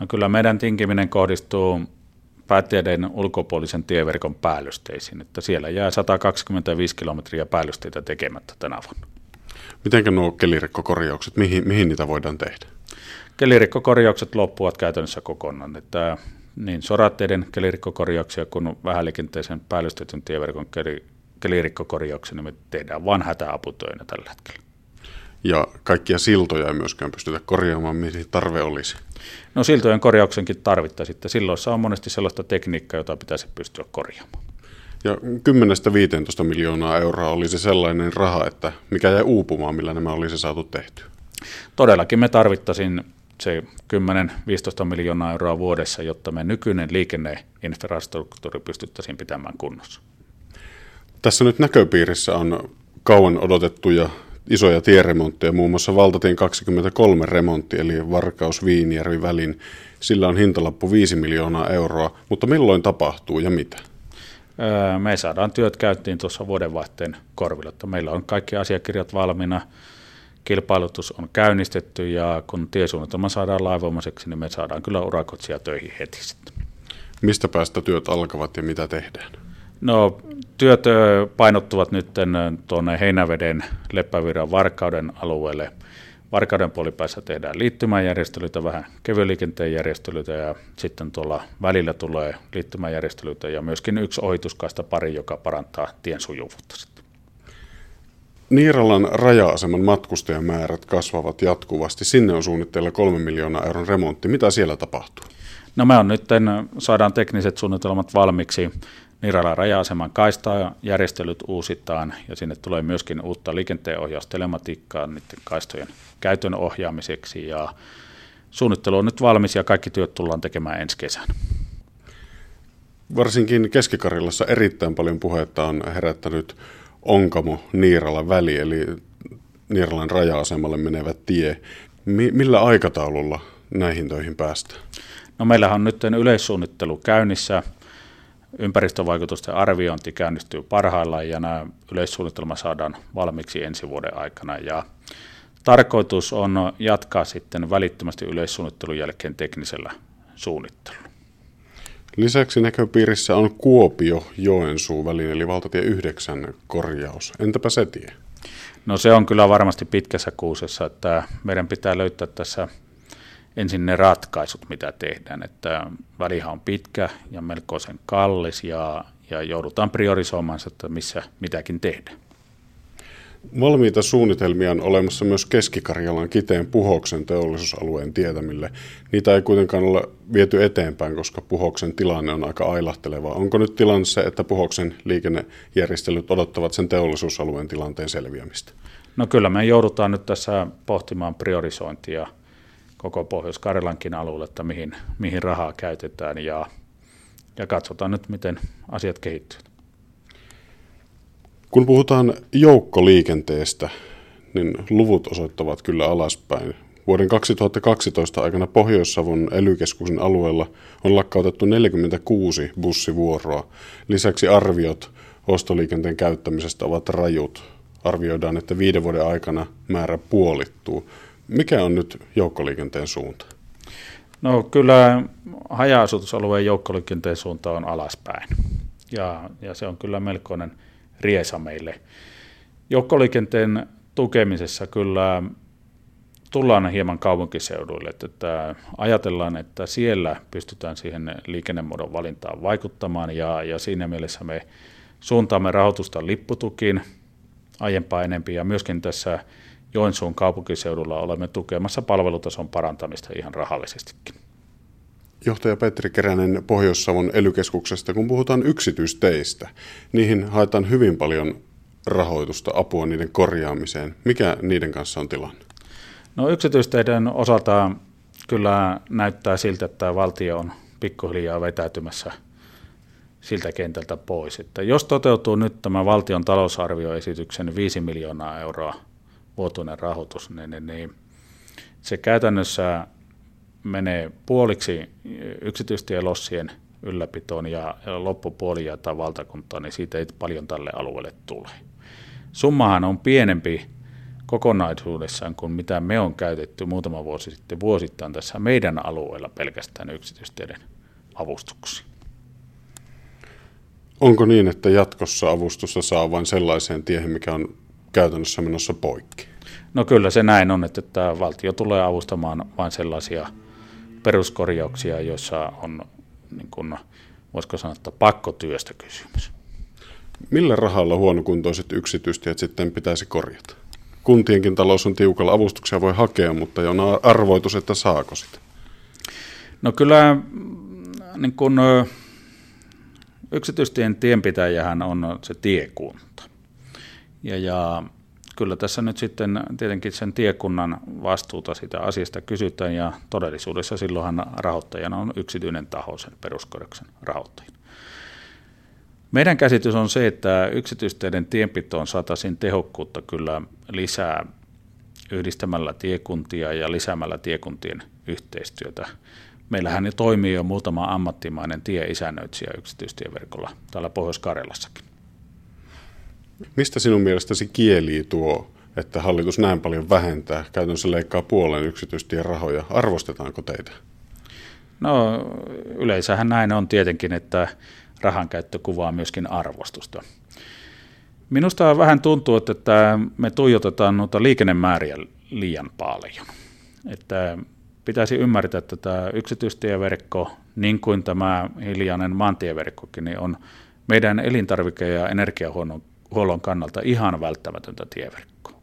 No kyllä meidän tinkiminen kohdistuu päätteiden ulkopuolisen tieverkon päällysteisiin, että siellä jää 125 kilometriä päällysteitä tekemättä tänä vuonna. Miten nuo kelirikkokorjaukset, mihin, mihin niitä voidaan tehdä? Kelirikkokorjaukset loppuvat käytännössä kokonaan, että niin soratteiden kelirikkokorjauksia kuin vähäliikenteisen päällystetyn tieverkon kelirikkokorjauksia, niin me tehdään vain hätäaputöinä tällä hetkellä. Ja kaikkia siltoja ei myöskään pystytä korjaamaan, mihin tarve olisi. No siltojen korjauksenkin tarvittaisiin. Silloin on monesti sellaista tekniikkaa, jota pitäisi pystyä korjaamaan. Ja 10-15 miljoonaa euroa olisi sellainen raha, että mikä jäi uupumaan, millä nämä olisi saatu tehty. Todellakin me tarvittaisiin se 10-15 miljoonaa euroa vuodessa, jotta me nykyinen liikenneinfrastruktuuri pystyttäisiin pitämään kunnossa. Tässä nyt näköpiirissä on kauan odotettuja isoja tieremontteja, muun muassa Valtatien 23 remontti, eli Varkaus-Viinijärvi välin. Sillä on hintalappu 5 miljoonaa euroa, mutta milloin tapahtuu ja mitä? Me saadaan työt käyttiin tuossa vuodenvaihteen korvilla. Meillä on kaikki asiakirjat valmiina, kilpailutus on käynnistetty ja kun tiesuunnitelma saadaan laivomaiseksi, niin me saadaan kyllä urakoitsija töihin heti sitten. Mistä päästä työt alkavat ja mitä tehdään? No työt painottuvat nyt tuonne Heinäveden, Leppäviran, Varkauden alueelle. Varkauden puolipäässä tehdään liittymäjärjestelyitä, vähän kevyliikenteen järjestelyitä ja sitten tuolla välillä tulee liittymäjärjestelyitä ja myöskin yksi ohituskaista pari, joka parantaa tien sujuvuutta sitten. Niiralan raja-aseman matkustajamäärät kasvavat jatkuvasti. Sinne on suunnitteilla kolme miljoonaa euron remontti. Mitä siellä tapahtuu? No me on nyt, saadaan tekniset suunnitelmat valmiiksi. Niiralan raja-aseman kaistaa järjestelyt uusitaan ja sinne tulee myöskin uutta liikenteenohjaustelematiikkaa niiden kaistojen käytön ohjaamiseksi ja suunnittelu on nyt valmis ja kaikki työt tullaan tekemään ensi kesänä. Varsinkin Keskikarjalassa erittäin paljon puhetta on herättänyt Onkamo-Niirala väli, eli Niiralan raja-asemalle menevä tie. Mi- millä aikataululla näihin töihin päästään? No meillähän on nyt yleissuunnittelu käynnissä. Ympäristövaikutusten arviointi käynnistyy parhaillaan ja nämä yleissuunnitelma saadaan valmiiksi ensi vuoden aikana. Ja tarkoitus on jatkaa sitten välittömästi yleissuunnittelun jälkeen teknisellä suunnittelulla. Lisäksi näköpiirissä on Kuopio-Joensuu välin, eli valtatie 9 korjaus. Entäpä se tie? No se on kyllä varmasti pitkässä kuusessa, että meidän pitää löytää tässä ensin ne ratkaisut, mitä tehdään. Että välihan on pitkä ja melkoisen kallis ja, ja joudutaan priorisoimaan, että missä mitäkin tehdään. Valmiita suunnitelmia on olemassa myös Keski-Karjalan Kiteen Puhoksen teollisuusalueen tietämille. Niitä ei kuitenkaan ole viety eteenpäin, koska Puhoksen tilanne on aika ailahteleva. Onko nyt tilanne se, että Puhoksen liikennejärjestelyt odottavat sen teollisuusalueen tilanteen selviämistä? No kyllä me joudutaan nyt tässä pohtimaan priorisointia koko Pohjois-Karjalankin alueelle, että mihin, mihin rahaa käytetään ja, ja katsotaan nyt, miten asiat kehittyvät. Kun puhutaan joukkoliikenteestä, niin luvut osoittavat kyllä alaspäin. Vuoden 2012 aikana Pohjois-Savon ely alueella on lakkautettu 46 bussivuoroa. Lisäksi arviot ostoliikenteen käyttämisestä ovat rajut. Arvioidaan, että viiden vuoden aikana määrä puolittuu. Mikä on nyt joukkoliikenteen suunta? No kyllä haja-asutusalueen joukkoliikenteen suunta on alaspäin. Ja, ja se on kyllä melkoinen – riesa meille. Joukkoliikenteen tukemisessa kyllä tullaan hieman kaupunkiseuduille, että ajatellaan, että siellä pystytään siihen liikennemuodon valintaan vaikuttamaan ja, ja siinä mielessä me suuntaamme rahoitusta lipputukiin aiempaa enempi ja myöskin tässä Joensuun kaupunkiseudulla olemme tukemassa palvelutason parantamista ihan rahallisestikin. Johtaja Petri Keränen Pohjois-Savon ely kun puhutaan yksityisteistä, niihin haetaan hyvin paljon rahoitusta, apua niiden korjaamiseen. Mikä niiden kanssa on tilanne? No yksityisteiden osalta kyllä näyttää siltä, että valtio on pikkuhiljaa vetäytymässä siltä kentältä pois. Että jos toteutuu nyt tämä valtion talousarvioesityksen 5 miljoonaa euroa vuotuinen rahoitus, niin, niin, niin se käytännössä menee puoliksi yksityistielossien ylläpitoon ja loppupuoli jätetään valtakuntaan, niin siitä ei paljon tälle alueelle tule. Summahan on pienempi kokonaisuudessaan kuin mitä me on käytetty muutama vuosi sitten vuosittain tässä meidän alueella pelkästään yksityisteiden avustuksi. Onko niin, että jatkossa avustusta saa vain sellaiseen tiehen, mikä on käytännössä menossa poikki? No kyllä se näin on, että tämä valtio tulee avustamaan vain sellaisia peruskorjauksia, joissa on, niin kuin, voisiko sanoa, että pakkotyöstä kysymys. Millä rahalla huonokuntoiset yksityistiet sitten pitäisi korjata? Kuntienkin talous on tiukalla, avustuksia voi hakea, mutta on arvoitus, että saako sitä? No kyllä niin kun, yksityistien tienpitäjähän on se tiekunta. Ja, ja kyllä tässä nyt sitten tietenkin sen tiekunnan vastuuta sitä asiasta kysytään ja todellisuudessa silloinhan rahoittajana on yksityinen taho sen peruskorjauksen rahoittajana. Meidän käsitys on se, että yksityisteiden tienpitoon saataisiin tehokkuutta kyllä lisää yhdistämällä tiekuntia ja lisäämällä tiekuntien yhteistyötä. Meillähän ne toimii jo muutama ammattimainen tieisännöitsijä yksityistieverkolla täällä Pohjois-Karjalassakin. Mistä sinun mielestäsi kieli tuo, että hallitus näin paljon vähentää, käytännössä leikkaa puolen yksityistien rahoja? Arvostetaanko teitä? No yleensähän näin on tietenkin, että rahan käyttö kuvaa myöskin arvostusta. Minusta vähän tuntuu, että me tuijotetaan noita liikennemääriä liian paljon. Että pitäisi ymmärtää, että tämä yksityistieverkko, niin kuin tämä hiljainen maantieverkkokin, niin on meidän elintarvike- ja energiahuollon kannalta ihan välttämätöntä tieverkkoa.